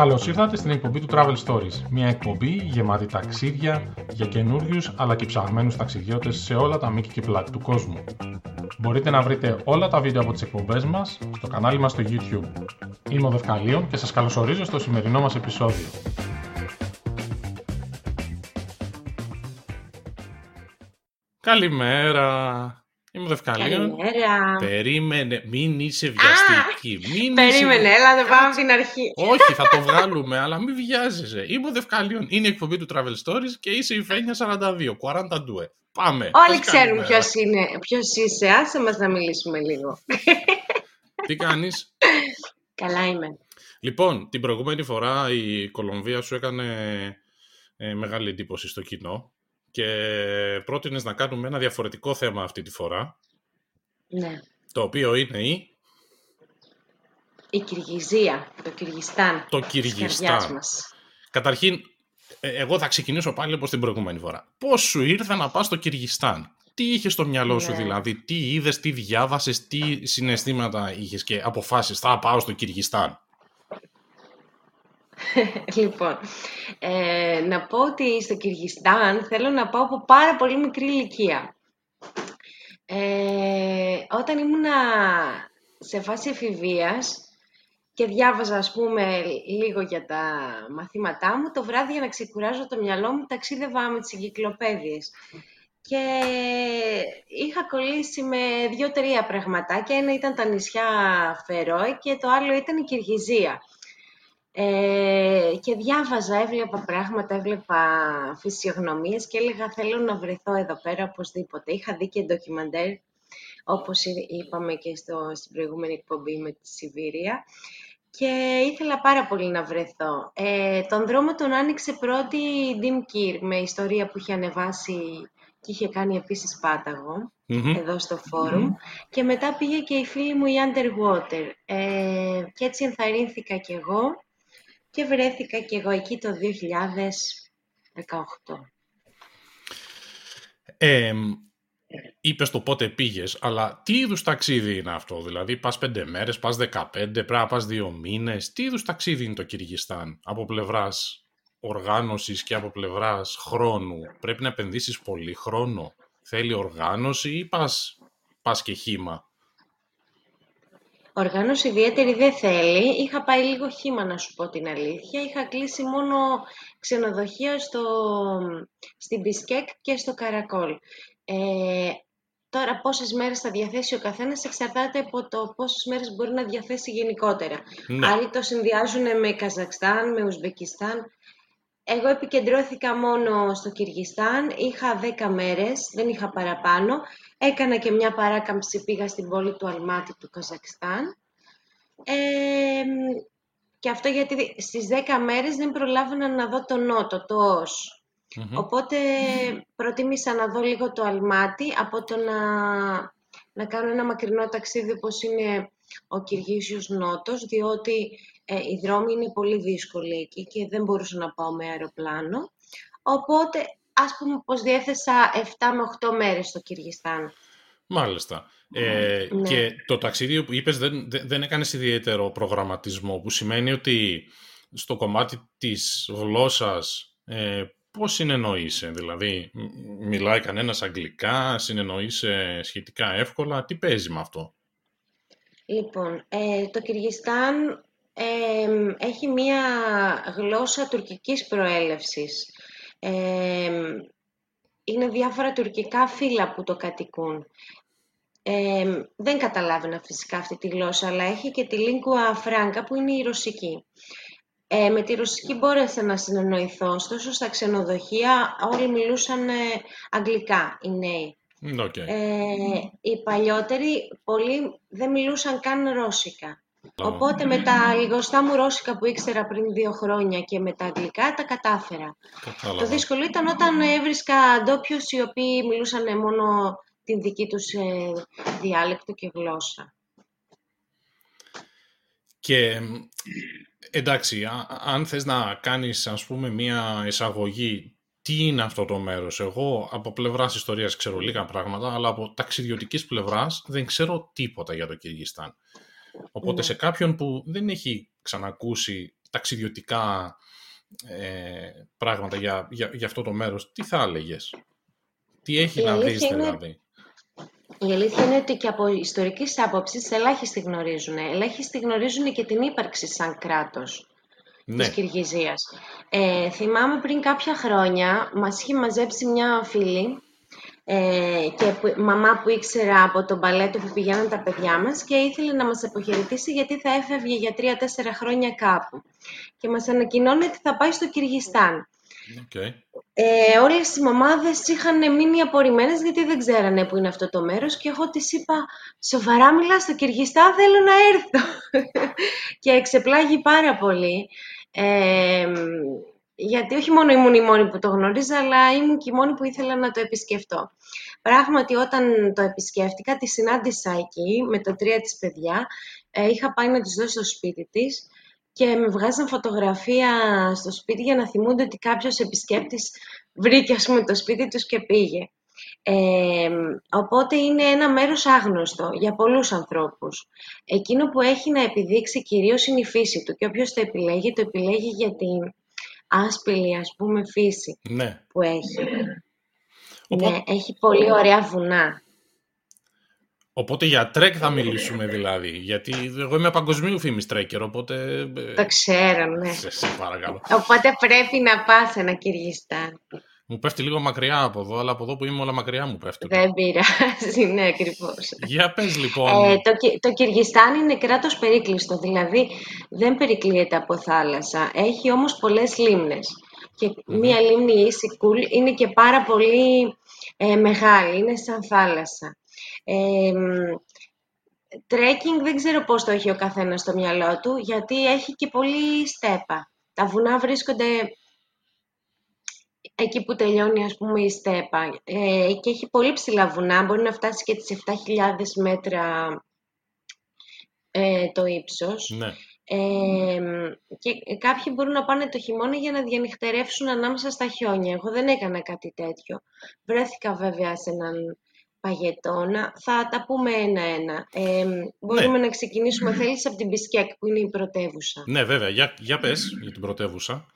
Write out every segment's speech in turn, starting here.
Καλώς ήρθατε στην εκπομπή του Travel Stories. Μια εκπομπή γεμάτη ταξίδια για καινούριους αλλά και ψαγμένους ταξιδιώτες σε όλα τα μήκη και πλάτη του κόσμου. Μπορείτε να βρείτε όλα τα βίντεο από τις εκπομπές μας στο κανάλι μας στο YouTube. Είμαι ο Δευκαλίων και σας καλωσορίζω στο σημερινό μας επεισόδιο. Καλημέρα! Είμαι ο Δευκαλίων. Καλημέρα. Περίμενε, μην είσαι βιαστική. μην Περίμενε, είσαι... έλα να πάμε από την αρχή. Όχι, θα το βγάλουμε, αλλά μην βιάζεσαι. Είμαι ο Δευκαλίων. Είναι η εκπομπή του Travel Stories και είσαι η Φένια 42. 42. Πάμε. Όλοι Πώς ξέρουν καλημέρα. ποιος είναι, ποιος είσαι. Άσε μας να μιλήσουμε λίγο. Τι κάνεις; Καλά είμαι. Λοιπόν, την προηγούμενη φορά η Κολομβία σου έκανε ε, μεγάλη εντύπωση στο κοινό και πρότεινες να κάνουμε ένα διαφορετικό θέμα αυτή τη φορά, Ναι. το οποίο είναι η, Η Κυργιζία, το Κυργιστάν. το της καρδιάς Κυργιστάν. μας. Καταρχήν, ε, εγώ θα ξεκινήσω πάλι όπως την προηγούμενη φορά. Πώς σου ήρθε να πας στο Κυργιστάν; Τι είχες στο μυαλό σου Ναι. δηλαδή, τι είδες, τι διάβασες, τι συναισθήματα είχες και αποφάσεις, θα πάω στο Κυργιστάν; Λοιπόν, ε, να πω ότι στο Κυργιστάν θέλω να πάω από πάρα πολύ μικρή ηλικία. Ε, όταν ήμουνα σε φάση εφηβείας και διάβαζα ας πούμε λίγο για τα μαθήματά μου, το βράδυ για να ξεκουράζω το μυαλό μου ταξίδευα με τις εγκυκλοπαίδειες. Και είχα κολλήσει με δύο-τρία πραγματάκια. Ένα ήταν τα νησιά Φερόε και το άλλο ήταν η Κυργιζία. Ε, και διάβαζα, έβλεπα πράγματα, έβλεπα φυσιογνωμίες και έλεγα θέλω να βρεθώ εδώ πέρα οπωσδήποτε. Είχα δει και ντοκιμαντέρ, όπως εί- είπαμε και στο, στην προηγούμενη εκπομπή με τη Σιβήρια και ήθελα πάρα πολύ να βρεθώ. Ε, τον δρόμο τον άνοιξε πρώτη η Dim Kir με ιστορία που είχε ανεβάσει και είχε κάνει επίσης πάταγο Μμμ. εδώ στο φόρουμ και μετά πήγε και η φίλη μου η Underwater ε, και έτσι ενθαρρύνθηκα κι εγώ και βρέθηκα κι εγώ εκεί το 2018. Ε, Είπες το πότε πήγες, αλλά τι είδους ταξίδι είναι αυτό, Δηλαδή, πας πέντε μέρες, πας 15, πρέπει να πας δύο μήνες. Τι είδους ταξίδι είναι το Κυργιστάν από πλευράς οργάνωσης και από πλευράς χρόνου. Πρέπει να επενδύσεις πολύ χρόνο. Θέλει οργάνωση ή πας πας και χήμα. Οργάνωση ιδιαίτερη δεν θέλει. Είχα πάει λίγο χήμα να σου πω την αλήθεια. Είχα κλείσει μόνο ξενοδοχεία στο, στην Μπισκέκ και στο Καρακόλ. Ε, τώρα πόσες μέρες θα διαθέσει ο καθένας εξαρτάται από το πόσες μέρες μπορεί να διαθέσει γενικότερα. Ναι. Άλλοι το συνδυάζουν με Καζακστάν, με Ουσβεκιστάν. Εγώ επικεντρώθηκα μόνο στο Κυργιστάν. Είχα 10 μέρες, δεν είχα παραπάνω. Έκανα και μια παράκαμψη, πήγα στην πόλη του Αλμάτι του Καζακστάν. Ε, και αυτό γιατί στις 10 μέρες δεν προλάβαινα να δω το νότο, το Ως. Μμμ. Οπότε προτίμησα να δω λίγο το Αλμάτι από το να, να κάνω ένα μακρινό ταξίδι όπως είναι ο Κυργίσιος Νότος, διότι ε, οι δρόμοι είναι πολύ δύσκολοι εκεί και δεν μπορούσα να πάω με αεροπλάνο. Οπότε ας πούμε πως διέθεσα 7 με 8 μέρες στο Κυργιστάν. Μάλιστα. Ε, Ναι. Και το ταξίδι που είπες δεν, δεν, δεν έκανες ιδιαίτερο προγραμματισμό, που σημαίνει ότι στο κομμάτι της γλώσσας ε, πώς συνεννοείσαι, δηλαδή μ- μιλάει κανένας αγγλικά, συνεννοείσαι σχετικά εύκολα, τι παίζει με αυτό; Λοιπόν, ε, το Κυργιστάν εμ, έχει μία γλώσσα τουρκικής προέλευσης. Εμ, είναι διάφορα τουρκικά φύλα που το κατοικούν. Εμ, δεν καταλάβαινα φυσικά αυτή τη γλώσσα, αλλά έχει και τη lingua franca που είναι η ρωσική. Ε, με τη ρωσική μπόρεσα να συνεννοηθώ, ωστόσο στα ξενοδοχεία όλοι μιλούσαν ε, αγγλικά, οι νέοι. Μ, οκ. Ε, οι παλιότεροι πολλοί δεν μιλούσαν καν ρώσικα. Οπότε με τα λιγοστά μου ρώσικα που ήξερα πριν δύο χρόνια και με τα αγγλικά τα κατάφερα. Κατάλαβα. Το δύσκολο ήταν όταν έβρισκα ντόπιους οι οποίοι μιλούσαν μόνο την δική τους ε, διάλεκτο και γλώσσα. Και μ, εντάξει, α- αν θες να κάνεις ας πούμε μία εισαγωγή τι είναι αυτό το μέρος; Εγώ από πλευράς ιστορίας ξέρω λίγα πράγματα, αλλά από ταξιδιωτικής πλευράς δεν ξέρω τίποτα για το Κυργιστάν. Οπότε Ναι. σε κάποιον που δεν έχει ξανακούσει ταξιδιωτικά ε, πράγματα για, για, για αυτό το μέρος, τι θα έλεγες; Τι έχει να δεις δηλαδή; Η αλήθεια είναι ότι και από ιστορικής άποψης ελάχιστοι γνωρίζουν. Ελάχιστοι γνωρίζουν και την ύπαρξη σαν κράτος ναι. της Κυργιζίας. Ε, θυμάμαι πριν κάποια χρόνια, μας είχε μαζέψει μια φίλη ε, και μαμά που ήξερα από τον παλέτο που πηγαίναν τα παιδιά μας και ήθελε να μας αποχαιρετήσει γιατί θα έφευγε για τρία-τέσσερα χρόνια κάπου. Και μας ανακοινώνει ότι θα πάει στο Κυργιστάν. Okay. Ε, όλες οι μαμάδες είχαν μείνει απορριμμένες γιατί δεν ξέρανε που είναι αυτό το μέρος και εγώ της είπα «Σοβαρά μιλάς στο Κυργιστάν, θέλω να έρθω». και εξεπλάγει πάρα πολύ. Ε, γιατί όχι μόνο ήμουν η μόνη που το γνωρίζα, αλλά ήμουν και η μόνη που ήθελα να το επισκεφτώ. Πράγματι, όταν το επισκέφτηκα, τη συνάντησα εκεί με τα τρία της παιδιά. Ε, είχα πάει να της δώσω στο σπίτι της και με βγάζαν φωτογραφία στο σπίτι για να θυμούνται ότι κάποιος επισκέπτης βρήκε ας πούμε, το σπίτι τους και πήγε. Ε, οπότε είναι ένα μέρος άγνωστο για πολλούς ανθρώπους. Εκείνο που έχει να επιδείξει κυρίως είναι η φύση του και όποιος το επιλέγει, το επιλέγει για την άσπηλη ας πούμε φύση ναι. που έχει. Ναι, έχει πολύ ωραία βουνά. Οπότε για trek θα μιλήσουμε δηλαδή, γιατί εγώ είμαι παγκοσμίου φήμης trekker, οπότε... Ε, το ξέρω, ναι. Σε, σε παρακαλώ. Οπότε πρέπει να πας ένα Κυργιστάν. Μου πέφτει λίγο μακριά από εδώ, αλλά από εδώ που είμαι όλα μακριά μου πέφτει. Δεν πειράζει, ναι, ακριβώς. Για πες λοιπόν. Ε, το, το Κυργιστάν είναι κράτος περίκλειστο, δηλαδή δεν περικλείεται από θάλασσα. Έχει όμως πολλές λίμνες. Και μία λίμνη, η Ισίκ Κουλ, είναι και πάρα πολύ ε, μεγάλη, είναι σαν θάλασσα. Ε, trekking δεν ξέρω πώς το έχει ο καθένας στο μυαλό του, γιατί έχει και πολύ στέπα. Τα βουνά βρίσκονται εκεί που τελειώνει ας πούμε η στέπα ε, και έχει πολύ ψηλά βουνά, μπορεί να φτάσει και τις 7.000 μέτρα ε, το ύψος. Ναι. Ε, και κάποιοι μπορούν να πάνε το χειμώνα για να διανυχτερεύσουν ανάμεσα στα χιόνια. Εγώ δεν έκανα κάτι τέτοιο. Βρέθηκα βέβαια σε έναν παγετώνα. Θα τα πούμε ένα-ένα. Ε, μπορούμε ναι. να ξεκινήσουμε, θέλεις, από την Μπισκέκ, που είναι η πρωτεύουσα; Ναι, βέβαια. Για, για πες για την πρωτεύουσα.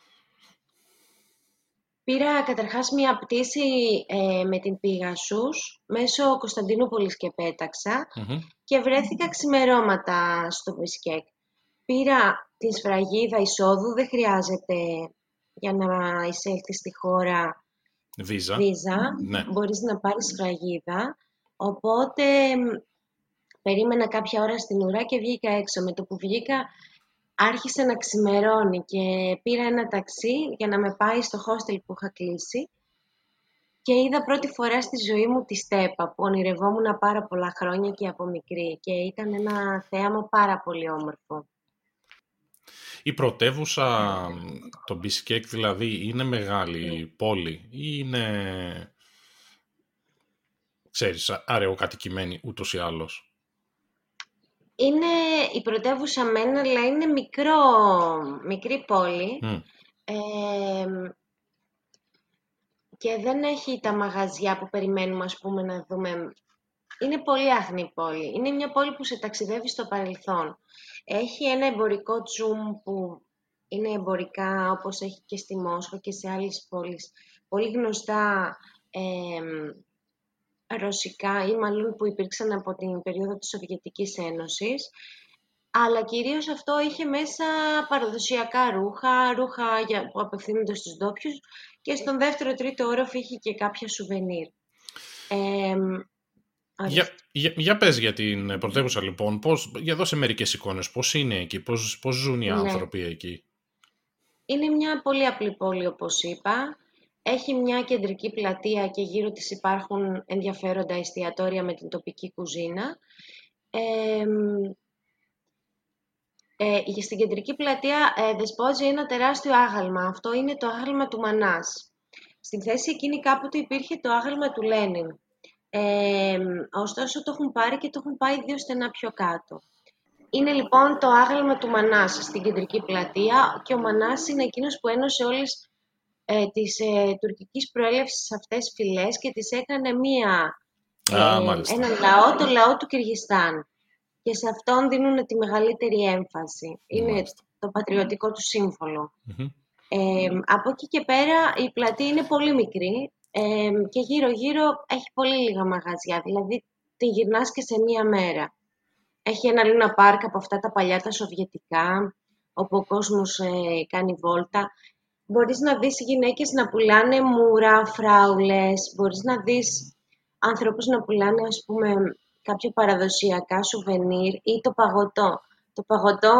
Πήρα καταρχάς μία πτήση ε, με την Pegasus μέσω Κωνσταντινούπολης και πέταξα και βρέθηκα ξημερώματα στο Μπισκέκ. Πήρα τη σφραγίδα εισόδου, δεν χρειάζεται για να εισέλθει στη χώρα βίζα. Ναι. Μπορείς να πάρεις σφραγίδα. Οπότε περίμενα κάποια ώρα στην ουρά και βγήκα έξω. Με το που βγήκα άρχισε να ξημερώνει και πήρα ένα ταξί για να με πάει στο hostel που είχα κλείσει και είδα πρώτη φορά στη ζωή μου τη στέπα που ονειρευόμουν πάρα πολλά χρόνια και από μικρή και ήταν ένα θέαμα πάρα πολύ όμορφο. Η πρωτεύουσα, το Μπισκέκ δηλαδή, είναι μεγάλη πόλη ή είναι, ξέρεις, αραιοκατοικημένη ούτως ή άλλως; Είναι η πρωτεύουσα μένα, αλλά είναι μικρό, μικρή πόλη. και δεν έχει τα μαγαζιά που περιμένουμε, ας πούμε, να δούμε. Είναι πολύ άγνη πόλη. Είναι μια πόλη που σε ταξιδεύει στο παρελθόν. Έχει ένα εμπορικό τσουμ που είναι εμπορικά, όπως έχει και στη Μόσχο και σε άλλες πόλεις. Πολύ γνωστά ρωσικά ή μάλλον που υπήρξαν από την περίοδο της Σοβιετικής Ένωσης, αλλά κυρίως αυτό είχε μέσα παραδοσιακά ρούχα, ρούχα που απευθύνονται στους ντόπιους και στον δεύτερο τρίτο όροφο είχε και κάποια σουβενίρ. Ε, για, για, για πες για την πρωτεύουσα λοιπόν, πώς, για δώσε μερικές εικόνες, πώς είναι εκεί, πώς, πώς ζουν οι ναι. άνθρωποι εκεί. Είναι μια πολύ απλή πόλη όπως είπα. Έχει μια κεντρική πλατεία και γύρω της υπάρχουν ενδιαφέροντα εστιατόρια με την τοπική κουζίνα. Ε, ε, στην κεντρική πλατεία ε, δεσπόζει ένα τεράστιο άγαλμα. Αυτό είναι το άγαλμα του Μανάς. Στην θέση εκείνη κάποτε υπήρχε το άγαλμα του Λένιν. Ε, ωστόσο το έχουν πάρει και το έχουν πάει δύο στενά πιο κάτω. Είναι λοιπόν το άγαλμα του Μανάς στην κεντρική πλατεία και ο Μανάς είναι εκείνος που ένωσε όλες ε, τις ε, τουρκικής προέλευσης αυτές φυλές και τις έκανε μία, ε, ένα λαό, το λαό του Κυργιστάν. Και σε αυτόν δίνουν τη μεγαλύτερη έμφαση. Είναι το πατριωτικό του συμφωλο από εκεί και πέρα η πλατεία είναι πολύ μικρή και γύρω-γύρω έχει πολύ λίγα μαγαζιά, δηλαδή τη γυρνάς και σε μία μέρα. Έχει ένα λούνα πάρκ από αυτά τα παλιά τα σοβιετικά, όπου ο κόσμος ε, κάνει βόλτα. Μπορείς να δεις γυναίκες να πουλάνε μουρά, φράουλες, μπορείς να δεις ανθρώπους να πουλάνε, ας πούμε, κάποια παραδοσιακά σουβενίρ ή το παγωτό. Το παγωτό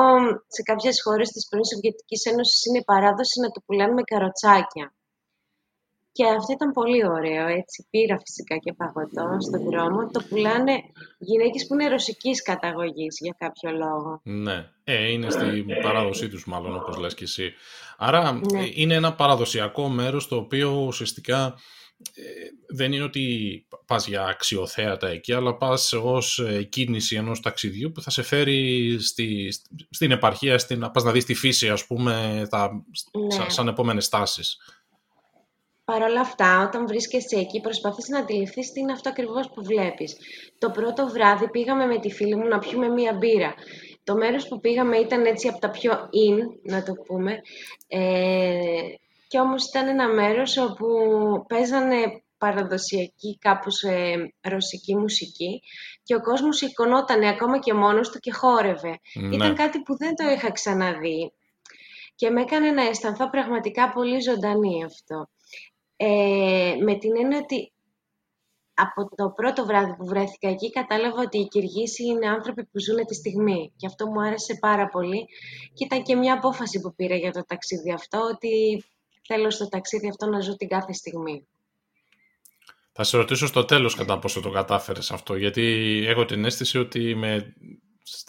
σε κάποιες χώρες της πρώην Σοβιετικής Ένωσης είναι παράδοση να το πουλάνε με καροτσάκια. Και αυτό ήταν πολύ ωραίο, έτσι. Πήρα φυσικά και παγωτό στον δρόμο. Το πουλάνε γυναίκες που είναι ρωσικής καταγωγής για κάποιο λόγο. Ναι, ε, είναι στην παράδοσή τους μάλλον όπως λες και εσύ. Άρα ναι. ε, είναι ένα παραδοσιακό μέρος το οποίο ουσιαστικά ε, δεν είναι ότι πας για αξιοθέατα εκεί, αλλά πας ως ε, κίνηση ενός ταξιδιού που θα σε φέρει στη, στην επαρχία, στην, πας να δεις τη φύση, ας πούμε, τα, ναι. σαν, σαν επόμενες στάσεις. Παρ' όλα αυτά, όταν βρίσκεσαι εκεί, προσπαθείς να αντιληφθείς τι είναι αυτό ακριβώς που βλέπεις. Το πρώτο βράδυ πήγαμε με τη φίλη μου να πιούμε μία μπύρα. Το μέρος που πήγαμε ήταν έτσι από τα πιο in, να το πούμε. Ε, και όμως ήταν ένα μέρος όπου παίζανε παραδοσιακή κάπως ε, ρωσική μουσική και ο κόσμος σηκωνόταν ακόμα και μόνος του και χόρευε. Ναι. Ήταν κάτι που δεν το είχα ξαναδεί και με έκανε να αισθανθώ πραγματικά πολύ ζωντανή αυτό. Ε, με την έννοια ότι από το πρώτο βράδυ που βρέθηκα εκεί κατάλαβα ότι οι Κυργίσοι είναι άνθρωποι που ζουν τη στιγμή και αυτό μου άρεσε πάρα πολύ και ήταν και μια απόφαση που πήρα για το ταξίδι αυτό ότι θέλω στο ταξίδι αυτό να ζω την κάθε στιγμή. Θα σε ρωτήσω στο τέλος κατά πόσο το κατάφερες αυτό, γιατί έχω την αίσθηση ότι με,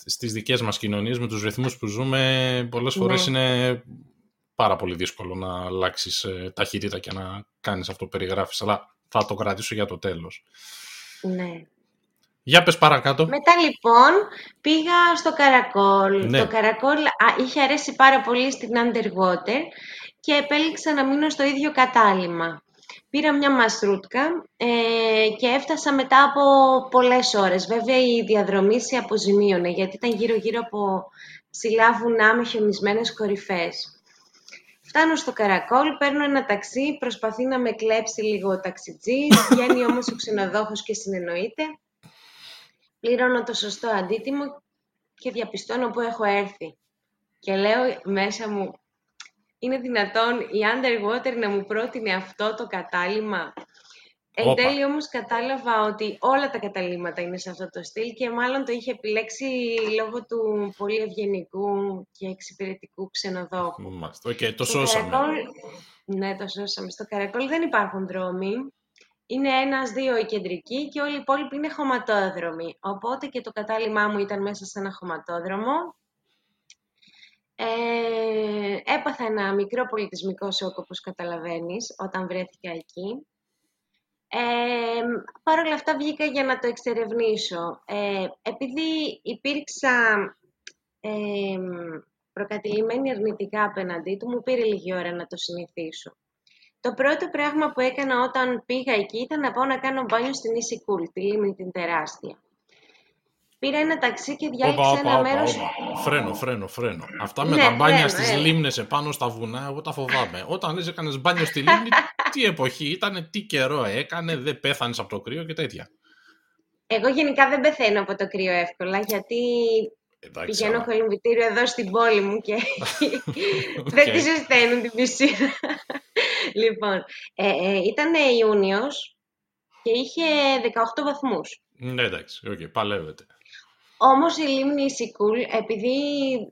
στις δικές μας κοινωνίες, με τους ρυθμούς που ζούμε, πολλές φορές ναι. είναι πάρα πολύ δύσκολο να αλλάξεις ε, ταχύτητα και να κάνεις αυτό που περιγράφεις, αλλά θα το κρατήσω για το τέλος. Ναι. Για πες παρακάτω. Μετά λοιπόν πήγα στο Καρακόλ. Ναι. Το Καρακόλ α, είχε αρέσει πάρα πολύ στην Underwater και επέλεξα να μείνω στο ίδιο κατάλημα. Πήρα μια μαστρούτκα ε, και έφτασα μετά από πολλές ώρες. Βέβαια η διαδρομή σε αποζημίωνε γιατί ήταν γύρω-γύρω από ψηλά βουνά με χιονισμένες κορυφές. Φτάνω στο Καρακόλ, παίρνω ένα ταξί, προσπαθεί να με κλέψει λίγο ο ταξιτζής, βγαίνει όμως ο ξενοδόχος και συνεννοείται. Πληρώνω το σωστό αντίτιμο και διαπιστώνω που έχω έρθει. Και λέω μέσα μου, είναι δυνατόν η Underwater να μου πρότεινε αυτό το κατάλημα. Εν τέλει όμως κατάλαβα ότι όλα τα καταλήμματα είναι σε αυτό το στυλ και μάλλον το είχε επιλέξει λόγω του πολύ ευγενικού και εξυπηρετικού ξενοδόχου. Μάλιστα, okay, το σώσαμε. Ναι, το σώσαμε. Στο Καρακόλ δεν υπάρχουν δρόμοι. Είναι ένας-δύο οι κεντρικοί και όλοι οι υπόλοιποι είναι χωματόδρομοι. Οπότε και το κατάλημά μου ήταν μέσα σε ένα χωματόδρομο. Ε, έπαθα ένα μικρό πολιτισμικό σοκ, όπως καταλαβαίνεις, όταν βρέθηκα εκεί. Ε, Παρ' όλα αυτά βγήκα για να το εξερευνήσω. Ε, επειδή υπήρξα ε, προκατηλημένη αρνητικά απέναντί του, μου πήρε λίγη ώρα να το συνηθίσω. Το πρώτο πράγμα που έκανα όταν πήγα εκεί ήταν να πάω να κάνω μπάνιο στην Easy Cool, τη λίμνη την τεράστια. Πήρα ένα ταξί και διάλεξα ένα μέρο. Φρένο, φρένο, φρένο. Αυτά με ναι, τα μπάνια στις ε. λίμνες επάνω στα βουνά, εγώ τα φοβάμαι. Όταν λες, έκανες μπάνιο στη λίμνη, τι εποχή ήταν, τι καιρό έκανε, δεν πέθανες από το κρύο και τέτοια. Εγώ γενικά δεν πεθαίνω από το κρύο εύκολα, γιατί Εντάξει, πηγαίνω αλλά... κολυμβητήριο εδώ στην πόλη μου και δεν τη ζεσταίνουν την πισίνα. λοιπόν, ε, ε, ήταν Ιούνιος και είχε 18 βαθμούς. Ναι, εντάξει, okay, παλεύεται. Όμως η λίμνη Σικούλ, επειδή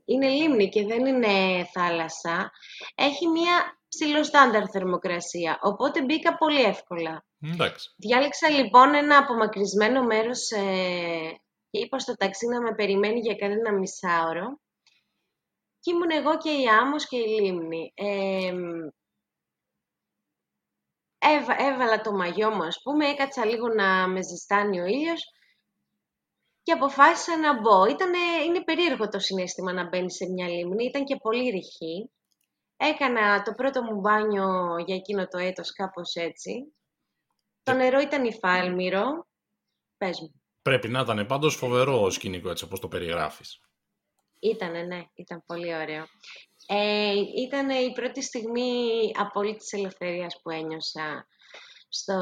είναι λίμνη και δεν είναι θάλασσα, έχει μία ψηλοστάνταρ θερμοκρασία, οπότε μπήκα πολύ εύκολα. Εντάξει. Διάλεξα λοιπόν ένα απομακρυσμένο μέρος ε, και είπα στο ταξί να με περιμένει για κανένα μισάωρο. Και ήμουν εγώ και η άμμος και η λίμνη. Ε, έβαλα το μαγιό μου, ας πούμε, έκατσα λίγο να με ζεστάνει ο ήλιος και αποφάσισα να μπω. Ήτανε, είναι περίεργο το συνέστημα να μπαίνεις σε μια λίμνη, ήταν και πολύ ρηχή. Έκανα το πρώτο μου μπάνιο για εκείνο το έτος κάπως έτσι. Το ε. νερό ήταν υφάλμυρο. Πες μου. Πρέπει να ήταν πάντως φοβερό σκηνικό έτσι όπως το περιγράφεις. Ήτανε, ναι, ήταν πολύ ωραίο. Ε, ήταν η πρώτη στιγμή απόλυτης ελευθερίας που ένιωσα στο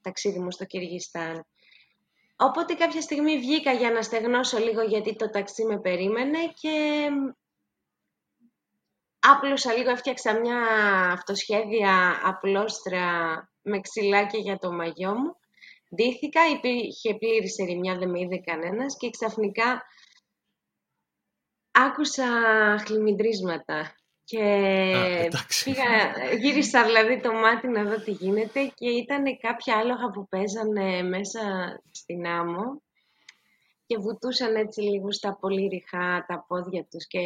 ταξίδι μου στο Κυργιστάν. Οπότε κάποια στιγμή βγήκα για να στεγνώσω λίγο γιατί το ταξί με περίμενε και άπλωσα λίγο, έφτιαξα μια αυτοσχέδια απλόστρα με ξυλάκια για το μαγιό μου. Ντύθηκα, υπήρχε πλήρη ερημιά, δεν με είδε κανένας και ξαφνικά άκουσα χλιμιντρίσματα και πήγα, γύρισα δηλαδή το μάτι να δω τι γίνεται και ήταν κάποια άλογα που παίζανε μέσα στην άμμο και βουτούσαν έτσι λίγο στα πολύ ρηχά τα πόδια τους και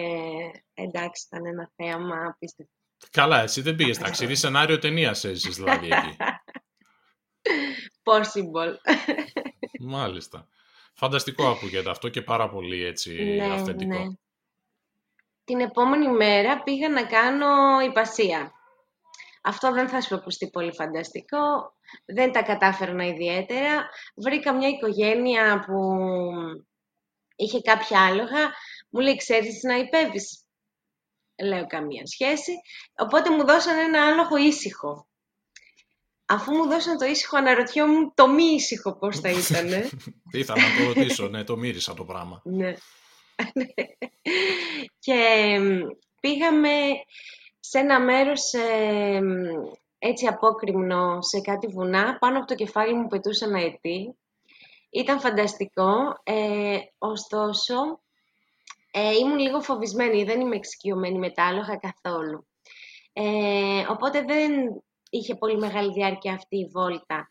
εντάξει ήταν ένα θέαμα απίστευτο. Καλά, εσύ δεν πήγες ταξίδι, σενάριο ταινίας έζησες δηλαδή εκεί. Possible. Μάλιστα. Φανταστικό ακούγεται αυτό και πάρα πολύ έτσι ναι, αυθεντικό. Ναι. Την επόμενη μέρα πήγα να κάνω υπασία. Αυτό δεν θα σου ακουστεί πολύ φανταστικό, δεν τα κατάφερνα ιδιαίτερα. Βρήκα μια οικογένεια που είχε κάποια άλογα, μου λέει ξέρεις να υπέβεις; Λέω καμία σχέση, οπότε μου δώσαν ένα άλογο ήσυχο. Αφού μου δώσαν το ήσυχο, αναρωτιόμουν το μη ήσυχο πώς θα ήτανε; Ήθελα να το ρωτήσω, ναι, το μύρισα το πράγμα. Ναι. και πήγαμε σε ένα μέρος έτσι απόκριμνο σε κάτι βουνά. Πάνω από το κεφάλι μου πετούσε ένα αετή. Ήταν φανταστικό. Ε, ωστόσο, ε, ήμουν λίγο φοβισμένη. Δεν είμαι εξοικειωμένη με τα άλογα καθόλου. Ε, οπότε δεν είχε πολύ μεγάλη διάρκεια αυτή η βόλτα.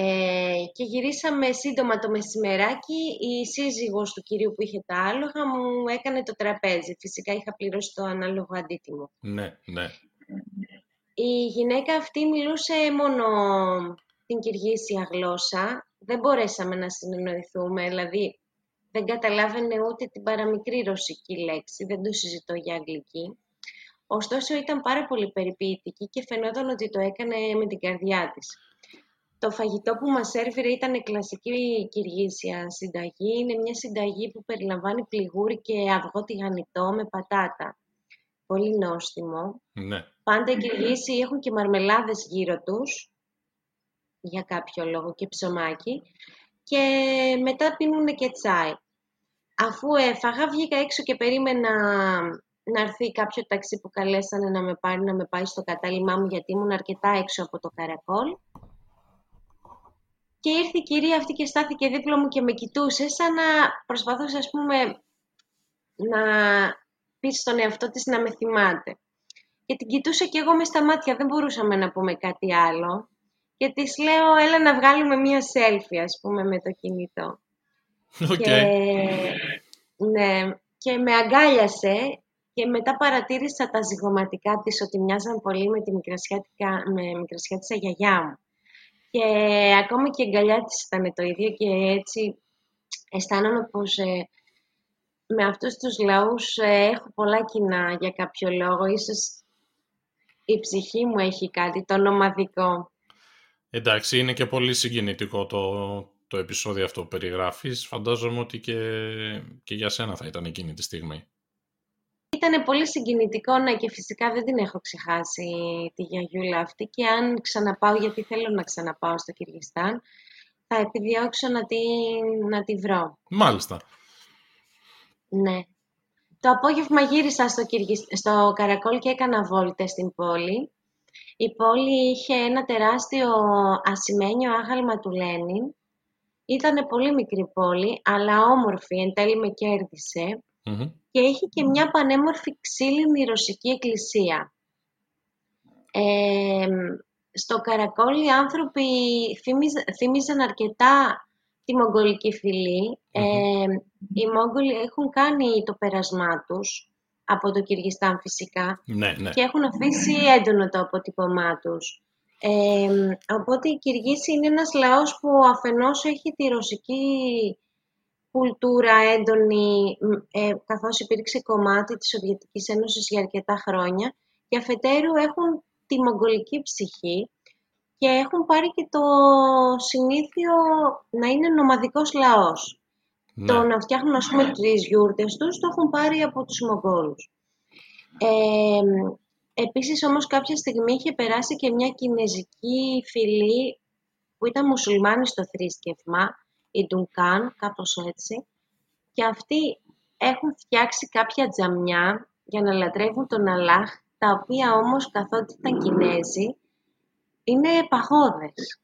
Ε, και γυρίσαμε σύντομα το μεσημεράκι. Η σύζυγος του κυρίου που είχε τα άλογα μου έκανε το τραπέζι. Φυσικά είχα πληρώσει το ανάλογο αντίτιμο. Ναι, ναι. Η γυναίκα αυτή μιλούσε μόνο την κυργήσια γλώσσα. Δεν μπορέσαμε να συνεννοηθούμε, δηλαδή δεν καταλάβαινε ούτε την παραμικρή ρωσική λέξη, δεν το συζητώ για αγγλική. Ωστόσο ήταν πάρα πολύ περιποιητική και φαινόταν ότι το έκανε με την καρδιά της. Το φαγητό που μας έρβηρε ήταν κλασική κυργήσια συνταγή. Είναι μια συνταγή που περιλαμβάνει πληγούρι και αυγό τηγανιτό με πατάτα. Πολύ νόστιμο. Ναι. Πάντα οι Κυργίσοι έχουν και μαρμελάδες γύρω τους, για κάποιο λόγο, και ψωμάκι. Και μετά πίνουν και τσάι. Αφού έφαγα, βγήκα έξω και περίμενα να έρθει κάποιο ταξί που καλέσανε να με πάρει, να με πάει στο κατάλημά μου, γιατί ήμουν αρκετά έξω από το Καρακόλ. Και ήρθε η κυρία αυτή και στάθηκε δίπλα μου και με κοιτούσε σαν να προσπαθούσε ας πούμε να πει στον εαυτό της να με θυμάται. Και την κοιτούσα και εγώ με στα μάτια, δεν μπορούσαμε να πούμε κάτι άλλο. Και της λέω, έλα να βγάλουμε μία selfie, ας πούμε, με το κινητό. Okay. Και, ναι, και με αγκάλιασε και μετά παρατήρησα τα ζυγωματικά της ότι μοιάζαν πολύ με τη με μικρασιάτισα γιαγιά μου. Και ακόμα και η αγκαλιά της ήταν το ίδιο και έτσι αισθάνομαι πως ε, με αυτούς τους λαούς ε, έχω πολλά κοινά για κάποιο λόγο. Ίσως η ψυχή μου έχει κάτι, το νομαδικό. Εντάξει, είναι και πολύ συγκινητικό το, το επεισόδιο αυτό που περιγράφεις. Φαντάζομαι ότι και, και για σένα θα ήταν εκείνη τη στιγμή. Ήταν πολύ συγκινητικό, ναι, και φυσικά δεν την έχω ξεχάσει τη γιαγιούλα αυτή και αν ξαναπάω, γιατί θέλω να ξαναπάω στο Κυργιστάν, θα επιδιώξω να τη, να τη βρω. Μάλιστα. Ναι. Το απόγευμα γύρισα στο, στο Καρακόλ και έκανα βόλτες στην πόλη. Η πόλη είχε ένα τεράστιο ασημένιο άγαλμα του Λένιν. Ήταν πολύ μικρή πόλη, αλλά όμορφη, εν τέλει με κερδισε και έχει και μια πανέμορφη ξύλινη ρωσική εκκλησία. στο Καρακόλ οι άνθρωποι θύμιζαν αρκετά τη μογγολική φυλή. οι Μόγγολοι έχουν κάνει το περασμά τους από το Κυργιστάν φυσικά ναι, ναι. και έχουν αφήσει έντονο το αποτύπωμά τους. οπότε η Κυργίση είναι ένας λαός που αφενός έχει τη ρωσική κουλτούρα έντονη, ε, καθώς υπήρξε κομμάτι της Σοβιετικής Ένωσης για αρκετά χρόνια και αφετέρου έχουν τη μογγολική ψυχή και έχουν πάρει και το συνήθιο να είναι νομαδικός λαός. Το να φτιάχνουν, ας πούμε, τις γιούρτες τους, το έχουν πάρει από τους Μογγόλους. Ε, επίσης, όμως, κάποια στιγμή είχε περάσει και μια κινέζικη φυλή που ήταν μουσουλμάνοι στο θρήσκευμα, η Ντουνκάν, κάπως έτσι, και αυτοί έχουν φτιάξει κάποια τζαμιά για να λατρεύουν τον Αλάχ, τα οποία όμως καθότι ήταν Κινέζοι, είναι παγόδες.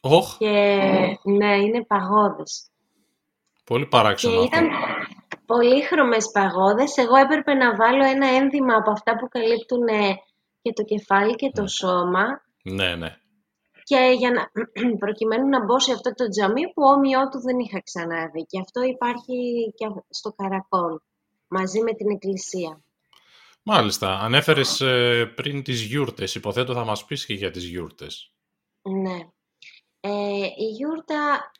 Oh. Και ναι, είναι παγόδες. Πολύ παράξενο και ήταν πολύχρωμες παγόδες. Εγώ έπρεπε να βάλω ένα ένδυμα από αυτά που καλύπτουν και το κεφάλι και το σώμα. Ναι, ναι. Και για να, προκειμένου να μπω σε αυτό το τζαμί που όμοιό του δεν είχα ξαναδεί. Και αυτό υπάρχει και στο Καρακόλ, μαζί με την εκκλησία. Μάλιστα. Ανέφερες ε, πριν τις γιούρτες. Υποθέτω θα μας πεις και για τις γιούρτες. Ναι. Ε, η γιούρτα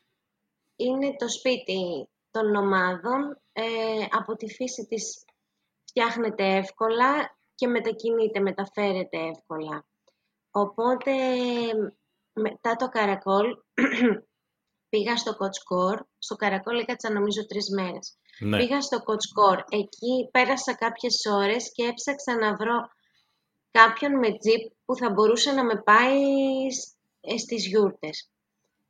είναι το σπίτι των ομάδων. Ε, από τη φύση της φτιάχνεται εύκολα και μετακινείται, μεταφέρεται εύκολα. Οπότε μετά το Καρακόλ πήγα στο Κοτσκόρ. Στο Καρακόλ έκατσα νομίζω τρεις μέρες. Ναι. Πήγα στο Κοτσκόρ. Εκεί πέρασα κάποιες ώρες και έψαξα να βρω κάποιον με τζιπ που θα μπορούσε να με πάει ε, στις γιούρτες.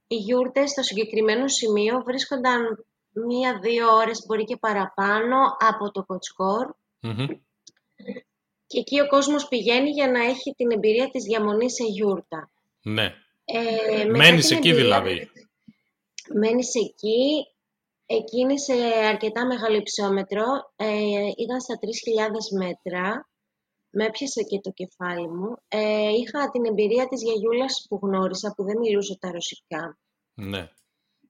Οι γιούρτες στο συγκεκριμένο σημείο βρίσκονταν μία-δύο ώρες, μπορεί και παραπάνω, από το κοτσκορ Και εκεί ο κόσμος πηγαίνει για να έχει την εμπειρία της διαμονής σε γιούρτα. Ναι. Ε, Μένεις εκεί δηλαδή. Μένεις εκεί. Εκεί είναι σε αρκετά μεγάλο υψόμετρο. Ε, ήταν στα 3.000 μέτρα. Με έπιασε και το κεφάλι μου. Ε, είχα την εμπειρία της γιαγιούλας που γνώρισα, που δεν μιλούσε τα ρωσικά. Ναι.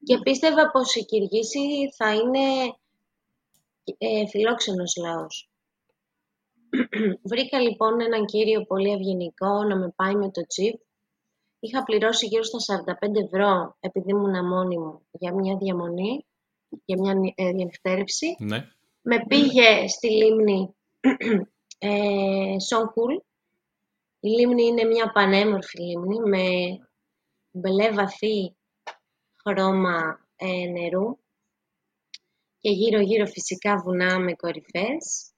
Και πίστευα πως η Κυργίση θα είναι ε, φιλόξενος λαός. Βρήκα λοιπόν έναν κύριο πολύ ευγενικό να με πάει με το τσίπ. Είχα πληρώσει γύρω στα 45 ευρώ επειδή ήμουν μόνη μου για μια διαμονή, για μια ε, διανυκτέρευση. Ναι. Με πήγε στη λίμνη ε, Σονκούλ. Η λίμνη είναι μια πανέμορφη λίμνη με μπελέ βαθύ χρώμα ε, νερού και γύρω-γύρω φυσικά βουνά με κορυφές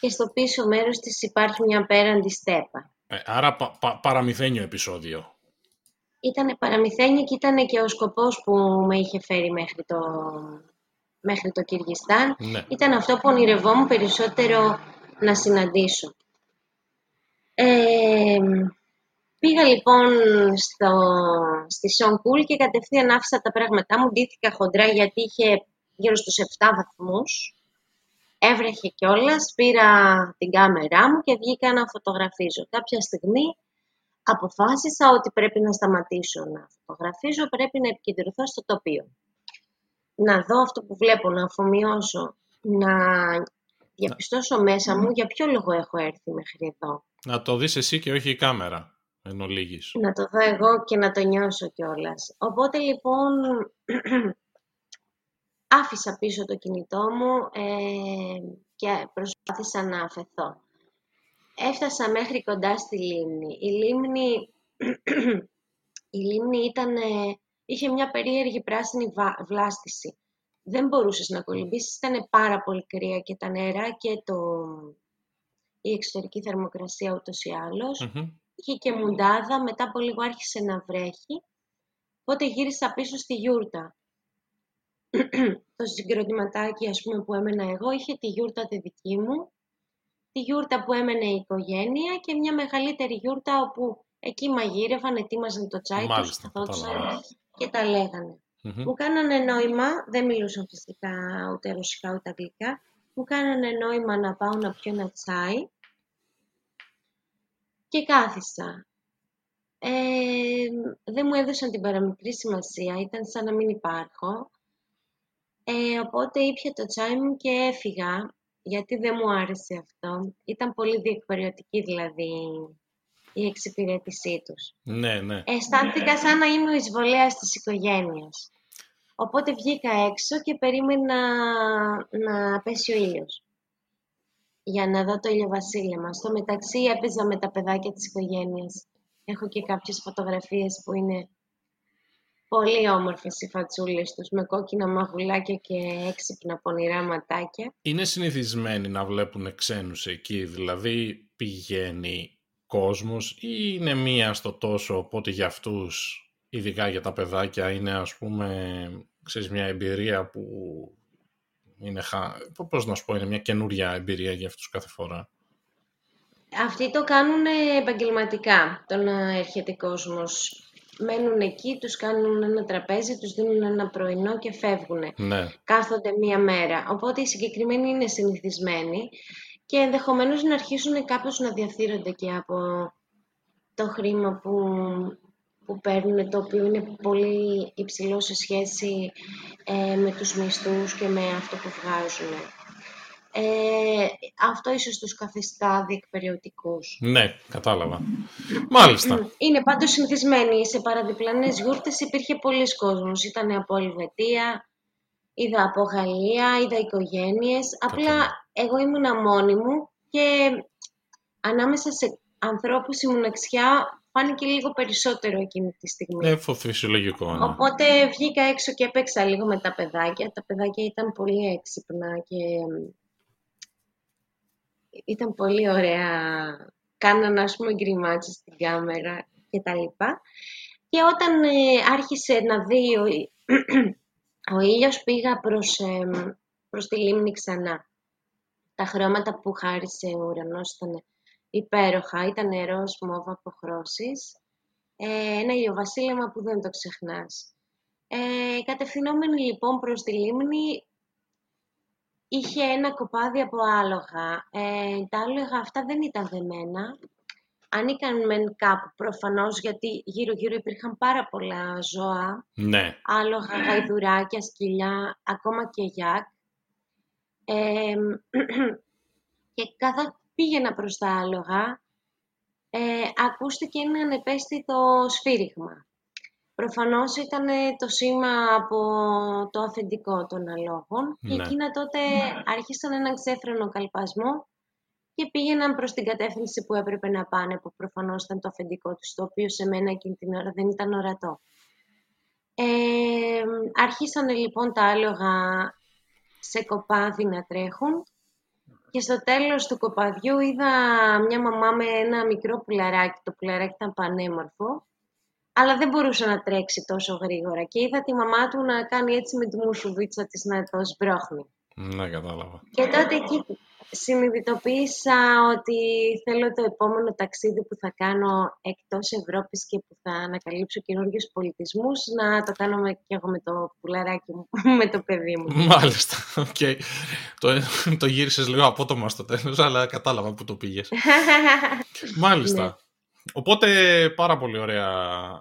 και στο πίσω μέρος της υπάρχει μια πέραντη στέπα. Ε, άρα πα, παραμυθένιο επεισόδιο. Ήτανε παραμυθένιο και ήταν και ο σκοπός που με είχε φέρει μέχρι το, μέχρι το Κυργιστάν. Ναι. Ήταν αυτό που ονειρευόμουν περισσότερο να συναντήσω. Ε, πήγα λοιπόν στο, στη Σονκούλ και κατευθείαν άφησα τα πράγματά μου. Ντύθηκα χοντρά γιατί είχε γύρω στους 7 βαθμούς. Έβρεχε κιόλας, πήρα την κάμερά μου και βγήκα να φωτογραφίζω. Κάποια στιγμή αποφάσισα ότι πρέπει να σταματήσω να φωτογραφίζω, πρέπει να επικεντρωθώ στο τοπίο. Να δω αυτό που βλέπω, να αφομοιώσω, να διαπιστώσω μέσα μου για ποιο λόγο έχω έρθει μέχρι εδώ. Να το δεις εσύ και όχι η κάμερα, εν Να το δω εγώ και να το νιώσω κιόλας. Οπότε λοιπόν άφησα πίσω το κινητό μου ε, και προσπάθησα να αφαιθώ. Έφτασα μέχρι κοντά στη λίμνη. Η λίμνη, η λίμνη ήταν, είχε μια περίεργη πράσινη βλάστηση δεν μπορούσες να κολυμπήσεις, ήταν πάρα πολύ κρύα και τα νερά και το... η εξωτερική θερμοκρασία ούτως ή άλλως. Είχε και μουντάδα, μετά από λίγο άρχισε να βρέχει, οπότε γύρισα πίσω στη γιούρτα. Το συγκροτηματάκι ας πούμε που έμενα εγώ είχε τη γιούρτα τη δική μου, τη γιούρτα που έμενε η οικογένεια και μια μεγαλύτερη γιούρτα όπου εκεί μαγείρευαν, ετοίμαζαν το τσάι Μάλιστα, τους, και τα λέγανε. Μου κάνανε νόημα, δεν μιλούσαν φυσικά ούτε ρωσικά ούτε αγγλικά, μου κάνανε νόημα να πάω να πιω ένα τσάι και κάθισα. Ε, δεν μου έδωσαν την παραμικρή σημασία, ήταν σαν να μην υπάρχω. Ε, οπότε ήπια το τσάι μου και έφυγα, γιατί δεν μου άρεσε αυτό. Ήταν πολύ διεκπαριωτική δηλαδή η εξυπηρέτησή τους. Ναι, ναι. Αισθάνθηκα σαν να είμαι ο εισβολέας της οικογένειας. Οπότε βγήκα έξω και περίμενα να πέσει ο ήλιος για να δω το ηλιοβασίλεμα. Στο μεταξύ έπαιζα με τα παιδάκια της οικογένειας. Έχω και κάποιες φωτογραφίες που είναι Πολύ όμορφες οι φατσούλες τους, με κόκκινα μαγουλάκια και έξυπνα πονηρά ματάκια. Είναι συνηθισμένοι να βλέπουν ξένους εκεί, δηλαδή πηγαίνει κόσμος ή είναι μία στο τόσο, οπότε για αυτούς, ειδικά για τα παιδάκια, είναι ας πούμε, ξέρεις, μια εμπειρία που είναι, πώς να σου πω, είναι μια καινούρια εμπειρία για αυτούς κάθε φορά. Αυτοί το κάνουν επαγγελματικά, το να έρχεται κόσμος. Μένουν εκεί, τους κάνουν ένα τραπέζι, τους δίνουν ένα πρωινό και φεύγουν. Ναι. Κάθονται μία μέρα. Οπότε οι συγκεκριμένοι είναι συνηθισμένοι και ενδεχομένως να αρχίσουν κάπως να διαφθείρονται και από το χρήμα που, που παίρνουν, το οποίο είναι πολύ υψηλό σε σχέση ε, με τους μισθούς και με αυτό που βγάζουν. Ε, αυτό ίσως τους καθιστά διεκπεριωτικούς. Ναι, κατάλαβα. Μάλιστα. Είναι πάντως συνηθισμένοι. Σε παραδιπλανές γιούρτες υπήρχε πολλοί κόσμος. Ήταν από Ελβετία, είδα από Γαλλία, είδα οικογένειες. Απλά εγώ ήμουνα μόνη μου και ανάμεσα σε ανθρώπους η μοναξιά φάνηκε λίγο περισσότερο εκείνη τη στιγμή. Ε, φυσιολογικό. Ναι. Οπότε βγήκα έξω και έπαιξα λίγο με τα παιδάκια. Τα παιδάκια ήταν πολύ έξυπνα και ήταν πολύ ωραία. Κάνανε, ας πούμε, γκριμάτσες στην κάμερα και τα λοιπά. Και όταν ε, άρχισε να δει ο, ο ήλιος, πήγα προς, ε, προς τη λίμνη ξανά. Τα χρώματα που χάρισε ο ουρανός ήταν υπέροχα. Ήταν νερός, μόβα, αποχρώσεις. Ε, ένα ηλιοβασίλεμα που δεν το ξεχνάς. Ε, κατευθυνόμενοι λοιπόν προς τη λίμνη, είχε ένα κοπάδι από άλογα. Ε, τα άλογα αυτά δεν ήταν δεμένα. Ανήκαν μεν κάπου προφανώς, γιατί γύρω-γύρω υπήρχαν πάρα πολλά ζώα. Ναι. Άλογα, γαϊδουράκια, σκυλιά, ακόμα και γιάκ. Ε, και καθώς πήγαινα προς τα άλογα, ε, ακούστηκε ένα ανεπαίσθητο σφύριγμα. Προφανώς ήταν το σήμα από το αφεντικό των αλόγων και ναι. εκείνα τότε άρχισαν έναν ξέφρενο καλπασμό και πήγαιναν προς την κατεύθυνση που έπρεπε να πάνε, που προφανώς ήταν το αφεντικό τους, το οποίο σε μένα εκείνη την ώρα δεν ήταν ορατό. Ε, άρχισαν λοιπόν τα άλογα σε κοπάδι να τρέχουν και στο τέλος του κοπαδιού είδα μια μαμά με ένα μικρό πουλαράκι. Το πουλαράκι ήταν πανέμορφο αλλά δεν μπορούσε να τρέξει τόσο γρήγορα και είδα τη μαμά του να κάνει έτσι με τη μουσουβίτσα της να το σμπρώχνει. Ναι, κατάλαβα. Και τότε εκεί συνειδητοποίησα ότι θέλω το επόμενο ταξίδι που θα κάνω εκτός Ευρώπης και που θα ανακαλύψω καινούριου πολιτισμούς να το κάνω και εγώ με το πουλαράκι μου, με το παιδί μου. Μάλιστα, okay. το, το γύρισες λίγο απότομα στο τέλος, αλλά κατάλαβα που το πήγες. Μάλιστα. Ναι. Οπότε πάρα πολύ ωραία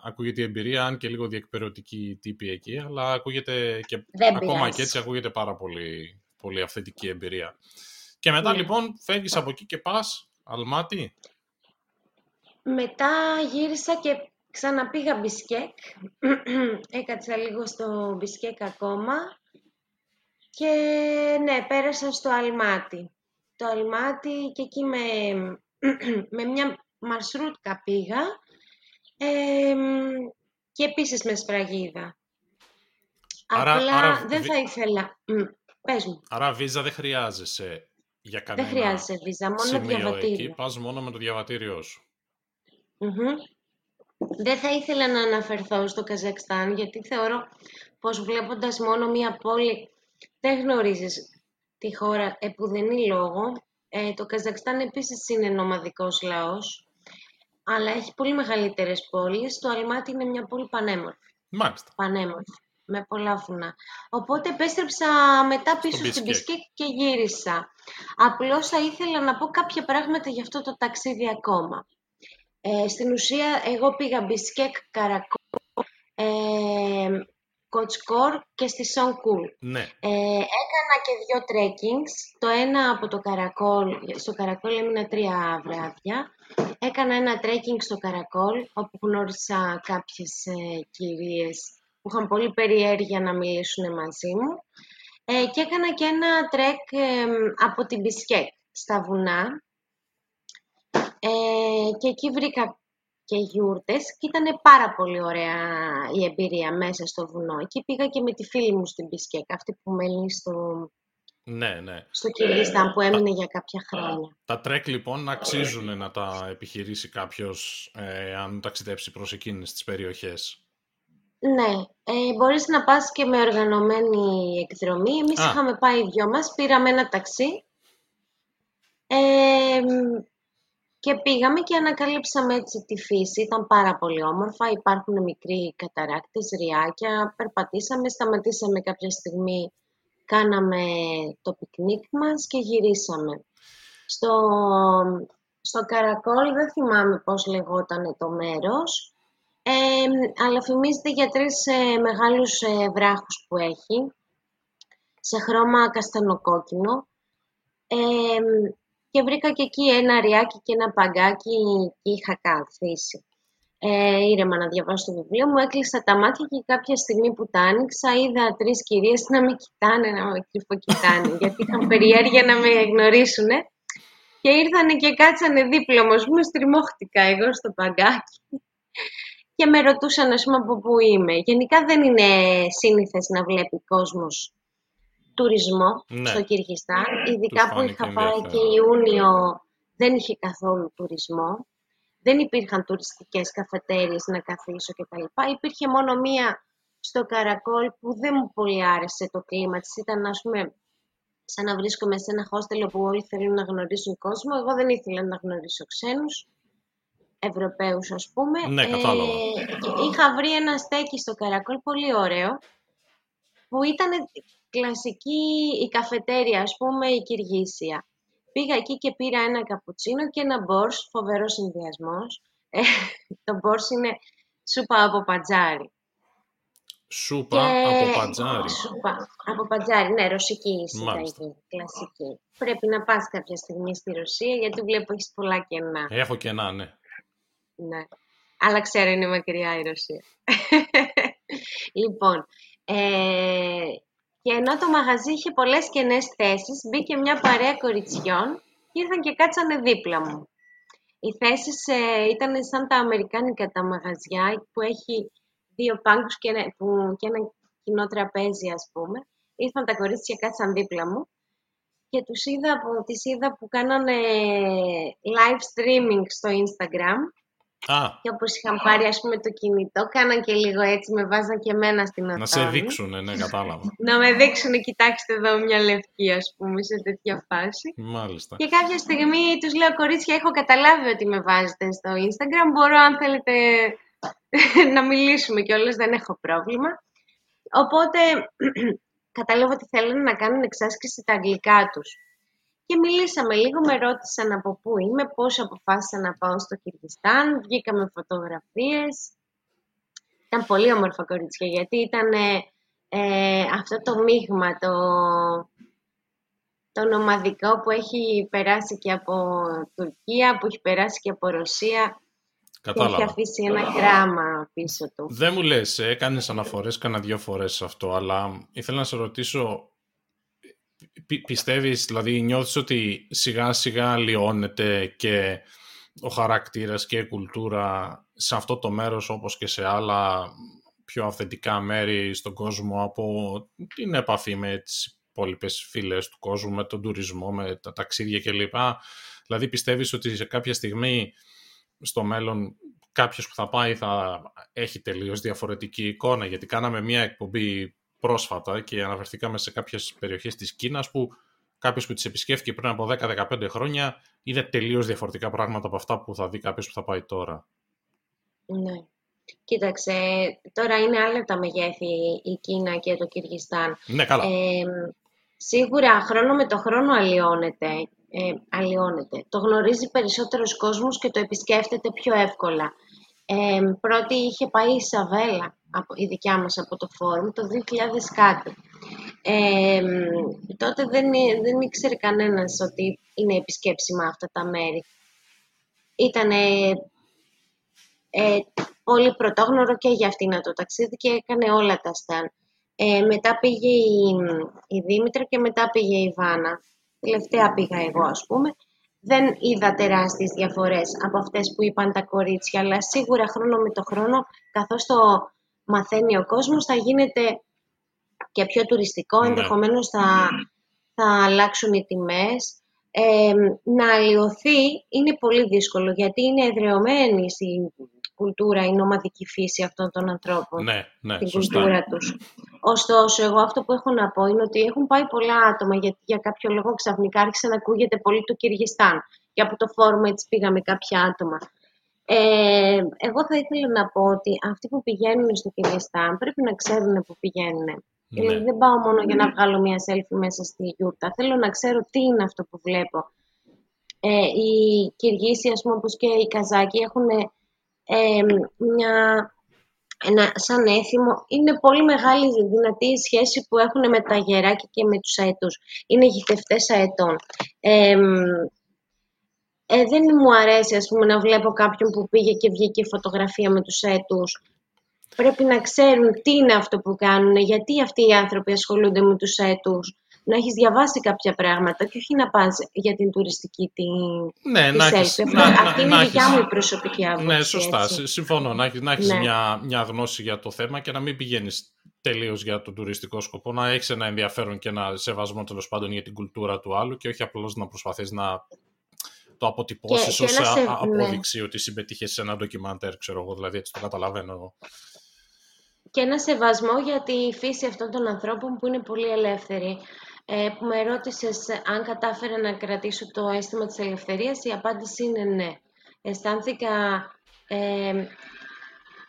ακούγεται η εμπειρία, αν και λίγο διεκπεραιωτικοί τύποι εκεί, αλλά ακούγεται και ακόμα και έτσι ακούγεται πάρα πολύ, πολύ αυθεντική εμπειρία. Και μετά ναι. λοιπόν φεύγεις από εκεί και πας Αλμάτι. Μετά γύρισα και ξαναπήγα Μπισκέκ. Έκατσα λίγο στο Μπισκέκ ακόμα. Και ναι, πέρασα στο Αλμάτι. Το Αλμάτι και εκεί με, με μια μαρσρούτκα πήγα και επίσης με σφραγίδα. Άρα, Απλά δεν θα ήθελα... Πες μου. Άρα βίζα δεν χρειάζεσαι για κανένα Δεν χρειάζεσαι βίζα, μόνο διαβατήριο. Εκεί, πας μόνο με το διαβατήριό σου. Δεν θα ήθελα να αναφερθώ στο Καζακστάν, γιατί θεωρώ πως βλέποντας μόνο μία πόλη δεν γνωρίζεις τη χώρα επ' ουδενί λόγω. Ε, το Καζακστάν επίσης είναι νομαδικός λαός αλλά έχει πολύ μεγαλύτερες πόλεις. Το Αλμάτι είναι μια πόλη πανέμορφη. Μάλιστα. Πανέμορφη, με πολλά βουνά. Οπότε επέστρεψα μετά πίσω στην Μπισκέκ και γύρισα. Απλώς θα ήθελα να πω κάποια πράγματα για αυτό το ταξίδι ακόμα. Ε, στην ουσία, εγώ πήγα Μπισκέκ, Καρακόλ, ε, Κοτσκόρ και στη Σονκούλ. Ναι. Ε, έκανα και δύο trekkings. Το ένα από το Καρακόλ, στο Καρακόλ έμεινα τρία βράδια. Έκανα ένα trekking στο Καρακόλ, όπου γνώρισα κάποιες ε, κυρίες που είχαν πολύ περιέργεια να μιλήσουν μαζί μου. Ε, και έκανα και ένα trek από την Μπισκέκ, στα βουνά. Ε, και εκεί βρήκα και γιούρτες και ήταν πάρα πολύ ωραία η εμπειρία μέσα στο βουνό. Εκεί πήγα και με τη φίλη μου στην Μπισκέκ, αυτή που μένει στο, ναι, ναι. στο Κυργιστάν που έμεινε για κάποια χρόνια. Τα trek λοιπόν αξίζουν να τα επιχειρήσει κάποιος ε, αν ταξιδέψει προς εκείνες τις περιοχές; Ναι, ε, μπορείς να πας και με οργανωμένη εκδρομή. Εμείς είχαμε πάει οι δυο μας, πήραμε ένα ταξί ε, και πήγαμε και ανακαλύψαμε έτσι τη φύση. Ήταν πάρα πολύ όμορφα. Υπάρχουν μικροί καταράκτες, ριάκια. Περπατήσαμε, σταματήσαμε κάποια στιγμή. Κάναμε το πικνίκ μας και γυρίσαμε. Στο, στο Καρακόλ δεν θυμάμαι πώς λεγόταν το μέρος. Ε, αλλά φημίζεται για τρεις ε, μεγάλους ε, βράχους που έχει, σε χρώμα καστανοκόκκινο. Ε, και βρήκα και εκεί ένα ριάκι και ένα παγκάκι και είχα καθίσει. Ε, ήρεμα να διαβάσω το βιβλίο μου, έκλεισα τα μάτια και κάποια στιγμή που τα άνοιξα είδα τρεις κυρίες να με κοιτάνε, να με κρυφοκοιτάνε, γιατί είχαν περιέργεια να με γνωρίσουν. Και ήρθανε και κάτσανε δίπλα μου, μου στριμώχτηκα εγώ στο παγκάκι και με ρωτούσαν, ας πούμε, από πού είμαι. Γενικά δεν είναι σύνηθες να βλέπει κόσμος τουρισμό ναι. στο Κυργιστάν. Ειδικά που είχα πάει και Ιούνιο δεν είχε καθόλου τουρισμό. Δεν υπήρχαν τουριστικές καφετέριες να καθίσω κτλ. Υπήρχε μόνο μία στο Καρακόλ που δεν μου πολύ άρεσε το κλίμα της. Ήταν ας πούμε σαν να βρίσκομαι σε ένα χώστελο που όλοι θέλουν να γνωρίσουν κόσμο. Εγώ δεν ήθελα να γνωρίσω ξένους. Ευρωπαίους ας πούμε. Ναι, κατάλαβα. Ε, είχα βρει ένα στέκι στο Καρακόλ πολύ ωραίο που ήταν κλασική η καφετέρια, ας πούμε, η Κυργίσια. Πήγα εκεί και πήρα ένα καπουτσίνο και ένα μπορς, φοβερός συνδυασμός. Ε, το μπορς είναι σούπα από πατζάρι. Σούπα από πατζάρι. Σούπα από πατζάρι, ναι, ρωσική συνταγή, κλασική. Πρέπει να πας κάποια στιγμή στη Ρωσία, γιατί βλέπω έχεις πολλά κενά. Έχω κενά, ναι. Ναι. Αλλά ξέρω είναι μακριά η Ρωσία. λοιπόν, ε, και ενώ το μαγαζί είχε πολλές κενές θέσεις, μπήκε μια παρέα κοριτσιών και ήρθαν και κάτσανε δίπλα μου. Οι θέσεις ε, ήταν σαν τα αμερικάνικα τα μαγαζιά που έχει δύο πάγκους και ένα, που, και ένα κοινό τραπέζι ας πούμε. Ήρθαν τα κορίτσια και κάτσαν δίπλα μου και τους είδα, που, τις είδα που κάνανε live streaming στο Instagram Α. Και όπως είχαν πάρει ας πούμε το κινητό, κάναν και λίγο έτσι, με βάζαν και εμένα στην οθόνη. Να σε δείξουν, ναι, κατάλαβα. να με δείξουν, κοιτάξτε εδώ μια λευκή ας πούμε, σε τέτοια φάση. Μάλιστα. Και κάποια στιγμή τους λέω, κορίτσια, έχω καταλάβει ότι με βάζετε στο Instagram, μπορώ αν θέλετε να μιλήσουμε κιόλας, δεν έχω πρόβλημα. Οπότε κατάλαβα ότι θέλουν να κάνουν εξάσκηση τα αγγλικά τους. Και μιλήσαμε λίγο, με ρώτησαν από πού είμαι, πώς αποφάσισα να πάω στο Κυργιστάν, βγήκαμε φωτογραφίες. Ήταν πολύ όμορφα κορίτσια, γιατί ήταν ε, αυτό το μείγμα, το, το νομαδικό που έχει περάσει και από Τουρκία, που έχει περάσει και από Ρωσία. Κατάλαβα. Και έχει αφήσει ένα γράμμα πίσω του. Δεν μου λες, έκανες αναφορές κάνα δύο φορές σε αυτό, αλλά ήθελα να σε ρωτήσω πι, πιστεύεις, δηλαδή νιώθεις ότι σιγά σιγά λιώνεται και ο χαρακτήρας και η κουλτούρα σε αυτό το μέρος όπως και σε άλλα πιο αυθεντικά μέρη στον κόσμο από την επαφή με τις υπόλοιπες φίλες του κόσμου, με τον τουρισμό, με τα ταξίδια κλπ. Δηλαδή πιστεύεις ότι σε κάποια στιγμή στο μέλλον κάποιος που θα πάει θα έχει τελείως διαφορετική εικόνα; Γιατί κάναμε μια εκπομπή πρόσφατα και αναφερθήκαμε σε κάποιες περιοχές της Κίνας που κάποιος που τις επισκέφθηκε πριν από 10-15 χρόνια είδε τελείως διαφορετικά πράγματα από αυτά που θα δει κάποιος που θα πάει τώρα. Ναι. Κοίταξε, τώρα είναι άλλα τα μεγέθη η Κίνα και το Κυργιστάν. Ναι, καλά. Ε, σίγουρα χρόνο με το χρόνο αλλοιώνεται. Ε, αλλοιώνεται. Το γνωρίζει περισσότερος κόσμος και το επισκέφτεται πιο εύκολα. Ε, πρώτη είχε πάει η Σαβέλα η δικιά μας από το φόρουμ, το 2000 κάτι. Ε, τότε δεν, δεν ήξερε κανένας ότι είναι επισκέψιμα αυτά τα μέρη. Ήταν ε, πολύ πρωτόγνωρο και για αυτήν το ταξίδι και έκανε όλα τα στάν. Ε, μετά πήγε η, η Δήμητρα και μετά πήγε η Βάνα. Τελευταία πήγα εγώ, ας πούμε. Δεν είδα τεράστιες διαφορές από αυτές που είπαν τα κορίτσια, αλλά σίγουρα χρόνο με το χρόνο, καθώς το μαθαίνει ο κόσμος, θα γίνεται και πιο τουριστικό, ναι. ενδεχομένως θα, θα αλλάξουν οι τιμές. Ε, να αλλοιωθεί είναι πολύ δύσκολο, γιατί είναι εδρεωμένη στην κουλτούρα, η νομαδική φύση αυτών των ανθρώπων, ναι, ναι, την σωστά. κουλτούρα τους. Ωστόσο, εγώ αυτό που έχω να πω είναι ότι έχουν πάει πολλά άτομα, γιατί για κάποιο λόγο ξαφνικά άρχισε να ακούγεται πολύ το Κυργιστάν. Και από το φόρουμ έτσι πήγαμε κάποια άτομα. Ε, εγώ θα ήθελα να πω ότι αυτοί που πηγαίνουν στο Κυργιστάν πρέπει να ξέρουν που πηγαίνουν. Ναι. Δηλαδή δεν πάω μόνο για να βγάλω μια selfie μέσα στη γιούρτα. Θέλω να ξέρω τι είναι αυτό που βλέπω. Ε, οι Κυργίσοι, ας πούμε, όπως και οι Καζάκοι, έχουν ε, μια, ένα, σαν έθιμο. Είναι πολύ μεγάλη δυνατή η σχέση που έχουν με τα γεράκια και με τους αετούς. Είναι γητευτές αετών. Ε, ε, δεν μου αρέσει ας πούμε, να βλέπω κάποιον που πήγε και βγήκε φωτογραφία με τους αετούς. Πρέπει να ξέρουν τι είναι αυτό που κάνουν, γιατί αυτοί οι άνθρωποι ασχολούνται με τους αετούς. Να έχεις διαβάσει κάποια πράγματα και όχι να πας για την τουριστική τη, ναι, τη να selfie. έχεις, Αυτό- να, Αυτή να, είναι να η δικιά έχεις- μου η προσωπική άποψη. Ναι, σωστά. έτσι. Συ- Συμφωνώ. Να έχεις, να έχεις Ναι. μια, μια γνώση για το θέμα και να μην πηγαίνεις τελείως για τον τουριστικό σκοπό, να έχεις ένα ενδιαφέρον και ένα σεβασμό τέλος πάντων για την κουλτούρα του άλλου και όχι απλώς να προσπαθείς να το αποτυπώσεις Και- ως και ένα α- σε- α- ναι. απόδειξη ότι συμμετείχες σε ένα ντοκιμαντέρ, ξέρω εγώ, δηλαδή έτσι το καταλαβαίνω εγώ. και ένα σεβασμό για τη φύση αυτών των ανθρώπων που είναι πολύ ελεύθεροι. Ε, που με ρώτησες αν κατάφερα να κρατήσω το αίσθημα της ελευθερίας, η απάντηση είναι ναι. Αισθάνθηκα ε,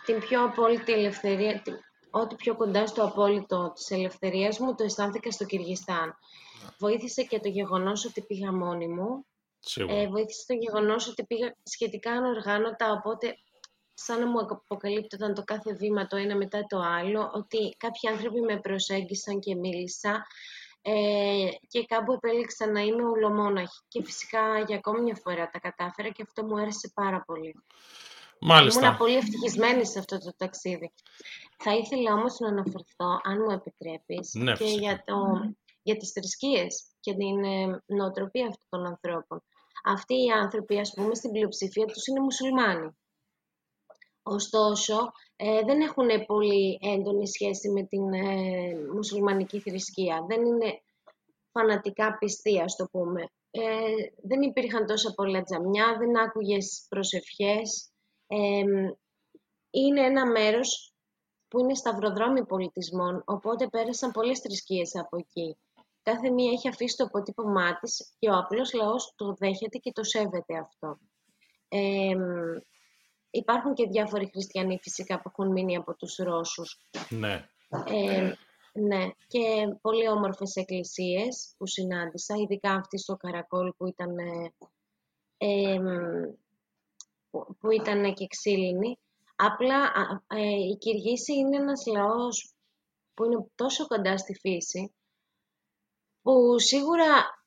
την πιο απόλυτη ελευθερία, την- ό,τι πιο κοντά στο απόλυτο της ελευθερίας μου, το αισθάνθηκα στο Κυργιστάν. Βοήθησε και το γεγονός ότι πήγα μόνη μου, Σίγουρα. ε, βοήθησε το γεγονός ότι πήγα σχετικά ανοργάνωτα, οπότε σαν να μου αποκαλύπτονταν το κάθε βήμα το ένα μετά το άλλο, ότι κάποιοι άνθρωποι με προσέγγισαν και μίλησα ε, και κάπου επέλεξα να είμαι ουλομόναχη. Και φυσικά για ακόμη μια φορά τα κατάφερα και αυτό μου άρεσε πάρα πολύ. Μάλιστα. Ήμουν πολύ ευτυχισμένη σε αυτό το ταξίδι. Θα ήθελα όμως να αναφερθώ, αν μου επιτρέπεις, Ναι, και φυσικά. για, το, για τις θρησκείες και την ε, νοοτροπία αυτών των ανθρώπων. Αυτοί οι άνθρωποι, ας πούμε, στην πλειοψηφία τους είναι μουσουλμάνοι. Ωστόσο, ε, δεν έχουν πολύ έντονη σχέση με την ε, μουσουλμανική θρησκεία. Δεν είναι φανατικά πιστοί, ας το πούμε. Ε, δεν υπήρχαν τόσα πολλά τζαμιά, δεν άκουγες προσευχές. Ε, είναι ένα μέρος που είναι σταυροδρόμι πολιτισμών, οπότε πέρασαν πολλές θρησκείες από εκεί. Κάθε μία έχει αφήσει το αποτύπωμά της και ο απλός λαός το δέχεται και το σέβεται αυτό. Ε, υπάρχουν και διάφοροι χριστιανοί φυσικά που έχουν μείνει από τους Ρώσους. Ναι. Ε, ναι, και πολύ όμορφες εκκλησίες που συνάντησα, ειδικά αυτή στο Καρακόλ που ήταν, ε, ε, που, που ήταν και ξύλινη. Απλά α, ε, η Κυργίση είναι ένας λαός που είναι τόσο κοντά στη φύση, που σίγουρα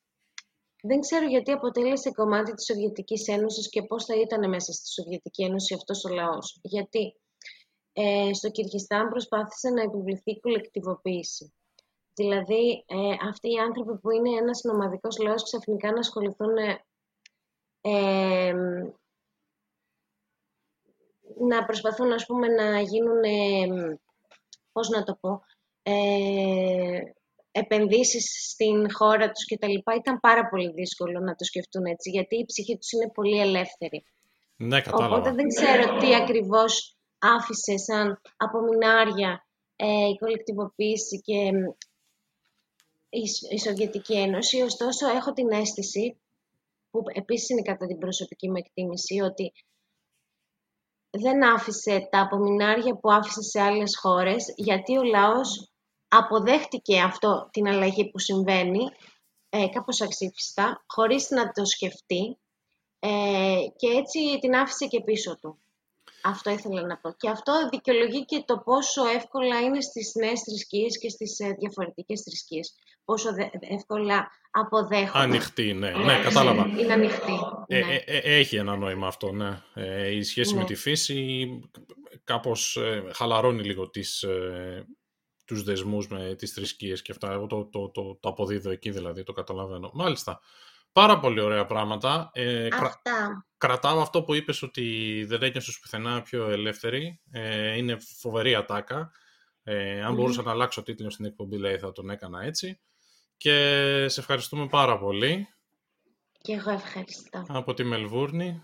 δεν ξέρω γιατί αποτέλεσε κομμάτι της Σοβιετικής Ένωσης και πώς θα ήταν μέσα στη Σοβιετική Ένωση αυτός ο λαός. Γιατί ε, στο Κυργιστάν προσπάθησε να επιβληθεί η κολεκτιβοποίηση. Δηλαδή, ε, αυτοί οι άνθρωποι που είναι ένας νομαδικός λαός ξαφνικά να ασχοληθούν ε, ε, να προσπαθούν, ας πούμε, να γίνουν, ε, πώς να το πω, ε, επενδύσεις στην χώρα τους και τα λοιπά, ήταν πάρα πολύ δύσκολο να το σκεφτούν έτσι, γιατί η ψυχή τους είναι πολύ ελεύθερη. Ναι, κατάλαβα. Οπότε δεν ξέρω τι ακριβώς άφησε σαν απομεινάρια ε, η κολεκτιβοποίηση και ε, η, Σ- η Σοβιετική Ένωση. Ωστόσο, έχω την αίσθηση, που επίσης είναι κατά την προσωπική μου εκτίμηση, ότι δεν άφησε τα απομεινάρια που άφησε σε άλλες χώρες, γιατί ο λαός αποδέχτηκε αυτό την αλλαγή που συμβαίνει, ε, κάπως αξίφιστα, χωρίς να το σκεφτεί ε, και έτσι την άφησε και πίσω του. Αυτό ήθελα να πω. Και αυτό δικαιολογεί και το πόσο εύκολα είναι στις νέες θρησκείες και στις ε, διαφορετικές θρησκείες. Πόσο δε- εύκολα αποδέχονται. Ανοιχτή, ναι. Ναι, κατάλαβα. Είναι ανοιχτή. Ε, ναι. ε, ε, έχει ένα νόημα αυτό, ναι. Ε, η σχέση με Ναι. τη φύση κάπως ε, χαλαρώνει λίγο τις, ε, τους δεσμούς με τις θρησκείες και αυτά. Εγώ το, το, το, το αποδίδω εκεί δηλαδή, το καταλαβαίνω. Μάλιστα. Πάρα πολύ ωραία πράγματα. Ε, Αυτά. Κρατάω αυτό που είπες ότι δεν ένιωσες πουθενά πιο ελεύθερη. Ε, είναι φοβερή ατάκα. Ε, αν μπορούσα να αλλάξω τίτλο στην εκπομπή, λέει, θα τον έκανα έτσι. Και σε ευχαριστούμε πάρα πολύ. Και εγώ ευχαριστώ. Από τη Μελβούρνη.